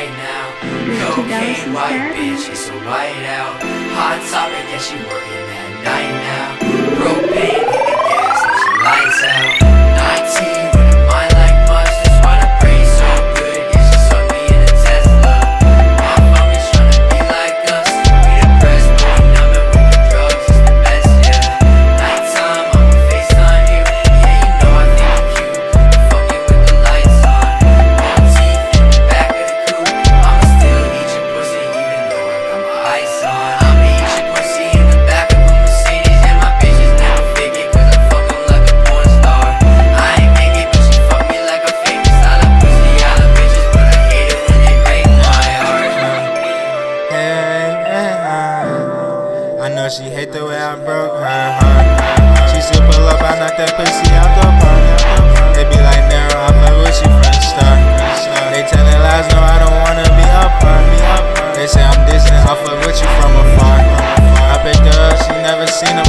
right now. Cocaine, white bitch, it's a white out. Hot topic, yeah, she working I know she hate the way I broke her heart. She still pull up, I knock that pussy out the park. They be like, Nero, I fuck with you from the start. They telling lies, no, I don't wanna be apart. They say I'm distant, I fuck with you from afar. I picked her up, she never seen a